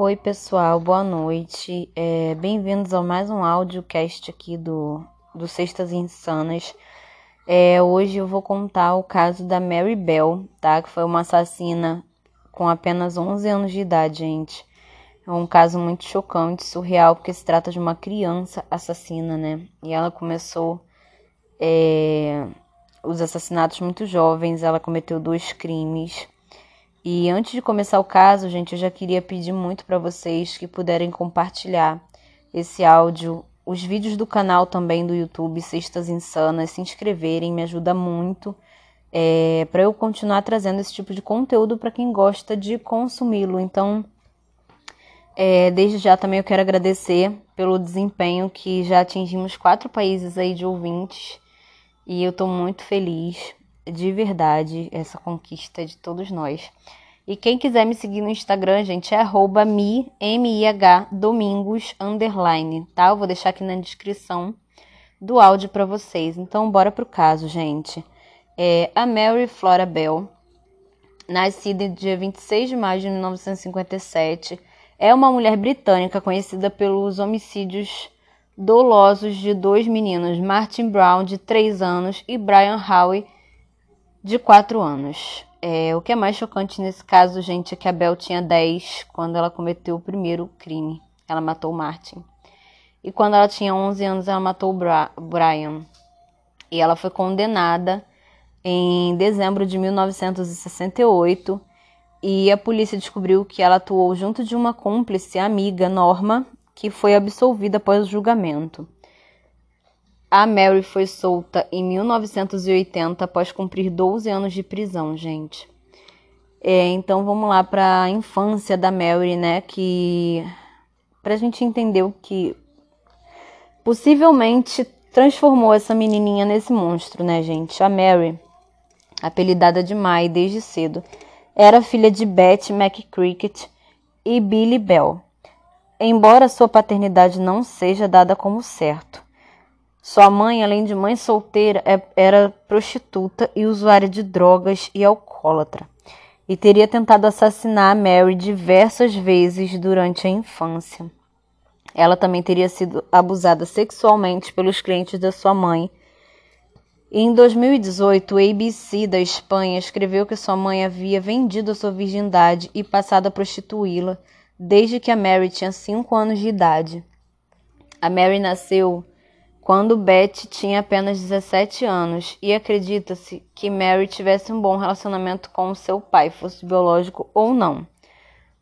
Oi, pessoal, boa noite. É, Bem-vindos a mais um audiocast aqui do, do Sextas Insanas. É, hoje eu vou contar o caso da Mary Bell, tá? Que foi uma assassina com apenas 11 anos de idade, gente. É um caso muito chocante, surreal, porque se trata de uma criança assassina, né? E ela começou é, os assassinatos muito jovens, ela cometeu dois crimes. E antes de começar o caso, gente, eu já queria pedir muito para vocês que puderem compartilhar esse áudio, os vídeos do canal também do YouTube Sextas Insanas, se inscreverem, me ajuda muito é, para eu continuar trazendo esse tipo de conteúdo para quem gosta de consumi-lo. Então, é, desde já também eu quero agradecer pelo desempenho que já atingimos quatro países aí de ouvintes e eu estou muito feliz de verdade essa conquista de todos nós. E quem quiser me seguir no Instagram, gente, é arroba mi, M-I-H, domingos, underline, tá? Eu vou deixar aqui na descrição do áudio para vocês. Então, bora pro caso, gente. É a Mary Flora Bell, nascida dia 26 de maio de 1957, é uma mulher britânica conhecida pelos homicídios dolosos de dois meninos, Martin Brown, de 3 anos, e Brian Howe, de 4 anos. É, o que é mais chocante nesse caso, gente, é que a Bel tinha 10 quando ela cometeu o primeiro crime. Ela matou o Martin. E quando ela tinha 11 anos, ela matou o Bra Brian. E ela foi condenada em dezembro de 1968. E a polícia descobriu que ela atuou junto de uma cúmplice amiga, Norma, que foi absolvida após o julgamento. A Mary foi solta em 1980 após cumprir 12 anos de prisão, gente. É, então vamos lá para a infância da Mary, né? Que para a gente entender o que possivelmente transformou essa menininha nesse monstro, né, gente? A Mary, apelidada de Mai desde cedo, era filha de Beth McCricket e Billy Bell. Embora sua paternidade não seja dada como certo, sua mãe, além de mãe solteira, é, era prostituta e usuária de drogas e alcoólatra, e teria tentado assassinar Mary diversas vezes durante a infância. Ela também teria sido abusada sexualmente pelos clientes da sua mãe. E em 2018, o ABC da Espanha escreveu que sua mãe havia vendido a sua virgindade e passado a prostituí-la desde que a Mary tinha 5 anos de idade. A Mary nasceu quando Beth tinha apenas 17 anos, e acredita-se que Mary tivesse um bom relacionamento com seu pai, fosse biológico ou não.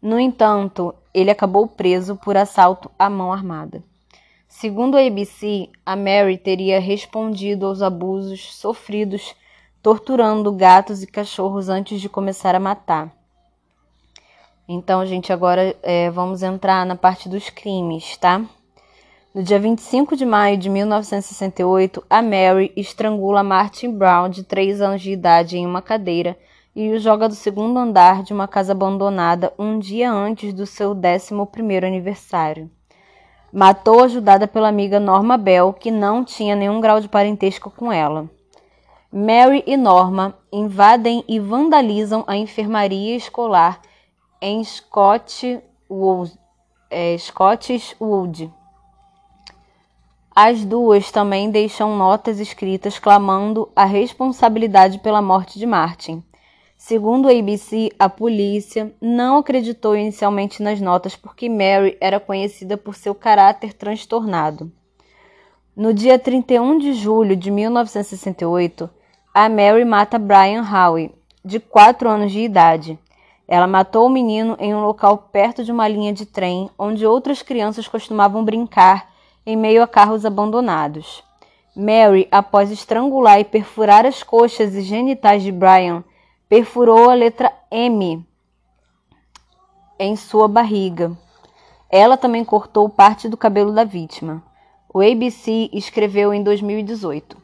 No entanto, ele acabou preso por assalto à mão armada. Segundo a ABC, a Mary teria respondido aos abusos sofridos torturando gatos e cachorros antes de começar a matar. Então, gente, agora é, vamos entrar na parte dos crimes, tá? No dia 25 de maio de 1968, a Mary estrangula Martin Brown, de 3 anos de idade, em uma cadeira e o joga do segundo andar de uma casa abandonada um dia antes do seu 11º aniversário. Matou ajudada pela amiga Norma Bell, que não tinha nenhum grau de parentesco com ela. Mary e Norma invadem e vandalizam a enfermaria escolar em Scott Wood, é, Scottish Wood, as duas também deixam notas escritas clamando a responsabilidade pela morte de Martin. Segundo a ABC, a polícia não acreditou inicialmente nas notas porque Mary era conhecida por seu caráter transtornado. No dia 31 de julho de 1968, a Mary mata Brian Howe, de 4 anos de idade. Ela matou o menino em um local perto de uma linha de trem onde outras crianças costumavam brincar em meio a carros abandonados. Mary, após estrangular e perfurar as coxas e genitais de Brian, perfurou a letra M em sua barriga. Ela também cortou parte do cabelo da vítima. O ABC escreveu em 2018.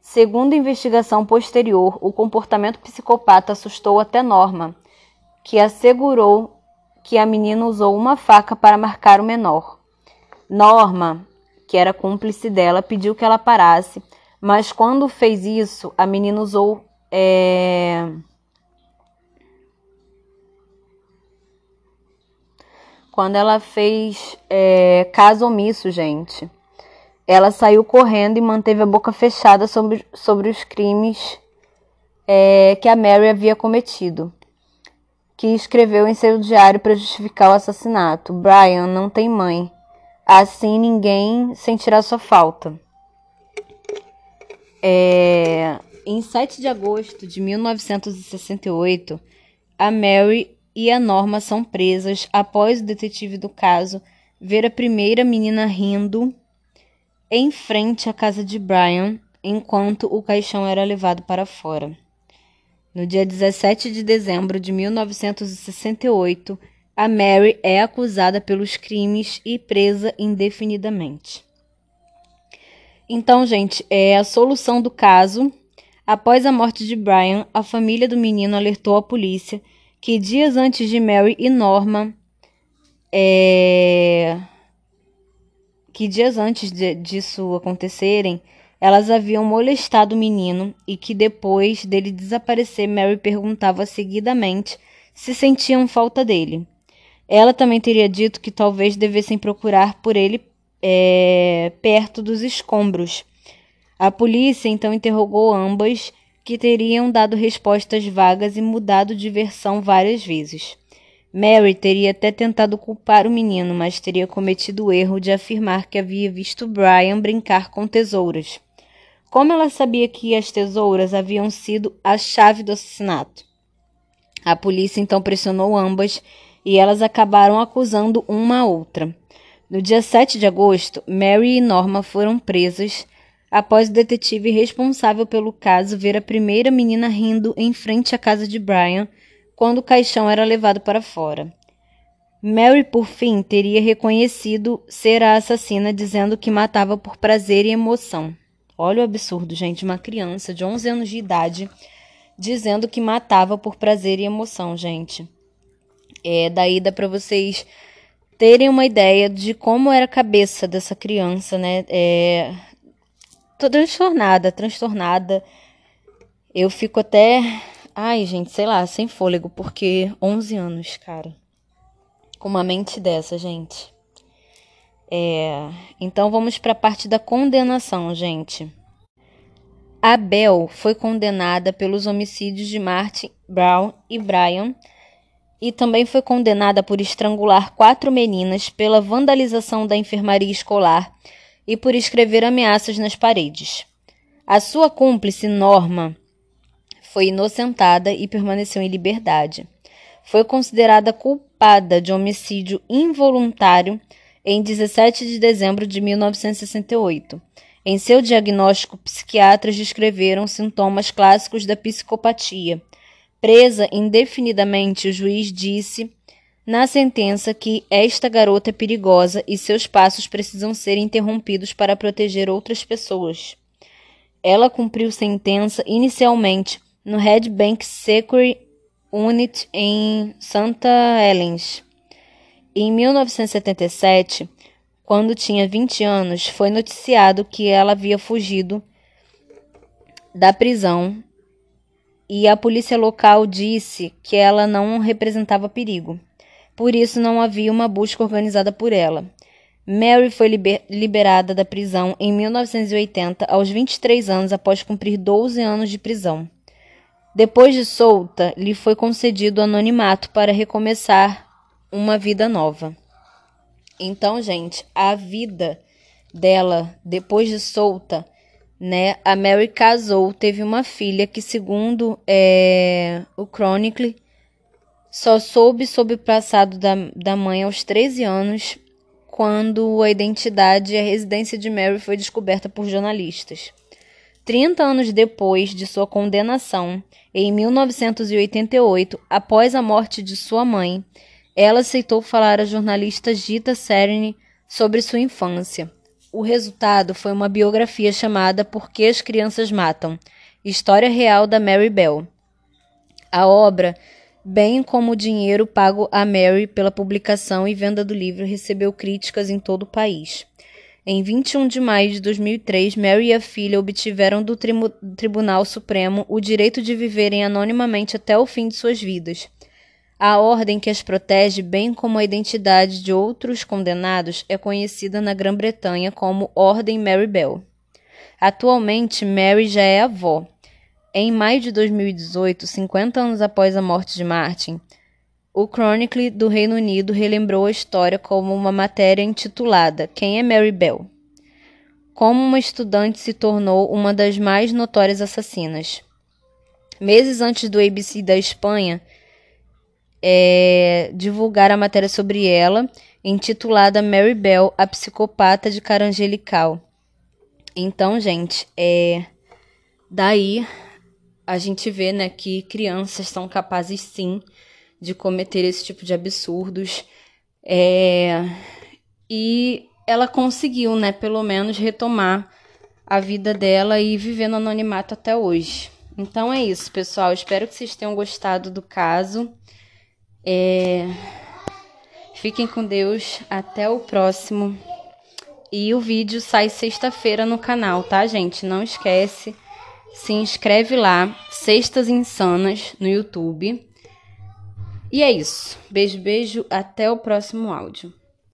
Segundo investigação posterior, o comportamento psicopata assustou até Norma, que assegurou que a menina usou uma faca para marcar o menor. Norma, que era cúmplice dela, pediu que ela parasse, mas quando fez isso, a menina usou. É... quando ela fez é, caso omisso, gente. Ela saiu correndo e manteve a boca fechada sobre, sobre os crimes é, que a Mary havia cometido, que escreveu em seu diário para justificar o assassinato. Brian não tem mãe. Assim ninguém sentirá sua falta. É, em 7 de agosto de 1968, a Mary e a Norma são presas após o detetive do caso ver a primeira menina rindo em frente à casa de Brian enquanto o caixão era levado para fora. No dia 17 de dezembro de 1968, a Mary é acusada pelos crimes e presa indefinidamente. Então, gente, é a solução do caso. Após a morte de Brian, a família do menino alertou a polícia que dias antes de Mary e Norma, é... que dias antes de, disso acontecerem, elas haviam molestado o menino e que depois dele desaparecer, Mary perguntava seguidamente se sentiam falta dele. Ela também teria dito que talvez devessem procurar por ele é, perto dos escombros. A polícia então interrogou ambas, que teriam dado respostas vagas e mudado de versão várias vezes. Mary teria até tentado culpar o menino, mas teria cometido o erro de afirmar que havia visto Brian brincar com tesouras. Como ela sabia que as tesouras haviam sido a chave do assassinato? A polícia então pressionou ambas e elas acabaram acusando uma a outra. No dia 7 de agosto, Mary e Norma foram presas após o detetive responsável pelo caso ver a primeira menina rindo em frente à casa de Brian quando o caixão era levado para fora. Mary, por fim, teria reconhecido ser a assassina, dizendo que matava por prazer e emoção. Olha o absurdo, gente, uma criança de 11 anos de idade dizendo que matava por prazer e emoção, gente. É, daí dá para vocês terem uma ideia de como era a cabeça dessa criança, né? É, tô transtornada, transtornada. Eu fico até, ai, gente, sei lá, sem fôlego, porque 11 anos, cara. Com uma mente dessa, gente. É, então vamos para a parte da condenação, gente. Abel foi condenada pelos homicídios de Martin Brown e Brian e também foi condenada por estrangular quatro meninas, pela vandalização da enfermaria escolar e por escrever ameaças nas paredes. A sua cúmplice, Norma, foi inocentada e permaneceu em liberdade. Foi considerada culpada de homicídio involuntário em 17 de dezembro de 1968. Em seu diagnóstico, psiquiatras descreveram sintomas clássicos da psicopatia, Presa indefinidamente, o juiz disse na sentença que esta garota é perigosa e seus passos precisam ser interrompidos para proteger outras pessoas. Ela cumpriu sentença inicialmente no Red Bank Security Unit em Santa Helens. Em 1977, quando tinha 20 anos, foi noticiado que ela havia fugido da prisão e a polícia local disse que ela não representava perigo. Por isso, não havia uma busca organizada por ela. Mary foi liber liberada da prisão em 1980, aos 23 anos, após cumprir 12 anos de prisão. Depois de solta, lhe foi concedido anonimato para recomeçar uma vida nova. Então, gente, a vida dela, depois de solta, né? A Mary casou, teve uma filha que, segundo é, o Chronicle, só soube sobre o passado da, da mãe aos 13 anos, quando a identidade e a residência de Mary foi descoberta por jornalistas. 30 anos depois de sua condenação, em 1988, após a morte de sua mãe, ela aceitou falar à jornalista Gita Sereni sobre sua infância. O resultado foi uma biografia chamada Por que as Crianças Matam História Real da Mary Bell. A obra, bem como o dinheiro pago a Mary pela publicação e venda do livro, recebeu críticas em todo o país. Em 21 de maio de 2003, Mary e a filha obtiveram do Tribunal Supremo o direito de viverem anonimamente até o fim de suas vidas. A ordem que as protege, bem como a identidade de outros condenados, é conhecida na Grã-Bretanha como Ordem Mary Bell. Atualmente, Mary já é avó. Em maio de 2018, 50 anos após a morte de Martin, o Chronicle do Reino Unido relembrou a história como uma matéria intitulada Quem é Mary Bell? Como uma estudante se tornou uma das mais notórias assassinas. Meses antes do ABC da Espanha, é, divulgar a matéria sobre ela, intitulada Mary Bell, a psicopata de cara angelical. Então, gente, é daí a gente vê, né, que crianças são capazes sim de cometer esse tipo de absurdos. É, e ela conseguiu, né, pelo menos retomar a vida dela e viver no anonimato até hoje. Então é isso, pessoal. Espero que vocês tenham gostado do caso. É... Fiquem com Deus. Até o próximo. E o vídeo sai sexta-feira no canal, tá, gente? Não esquece. Se inscreve lá, Sextas Insanas, no YouTube. E é isso. Beijo, beijo. Até o próximo áudio.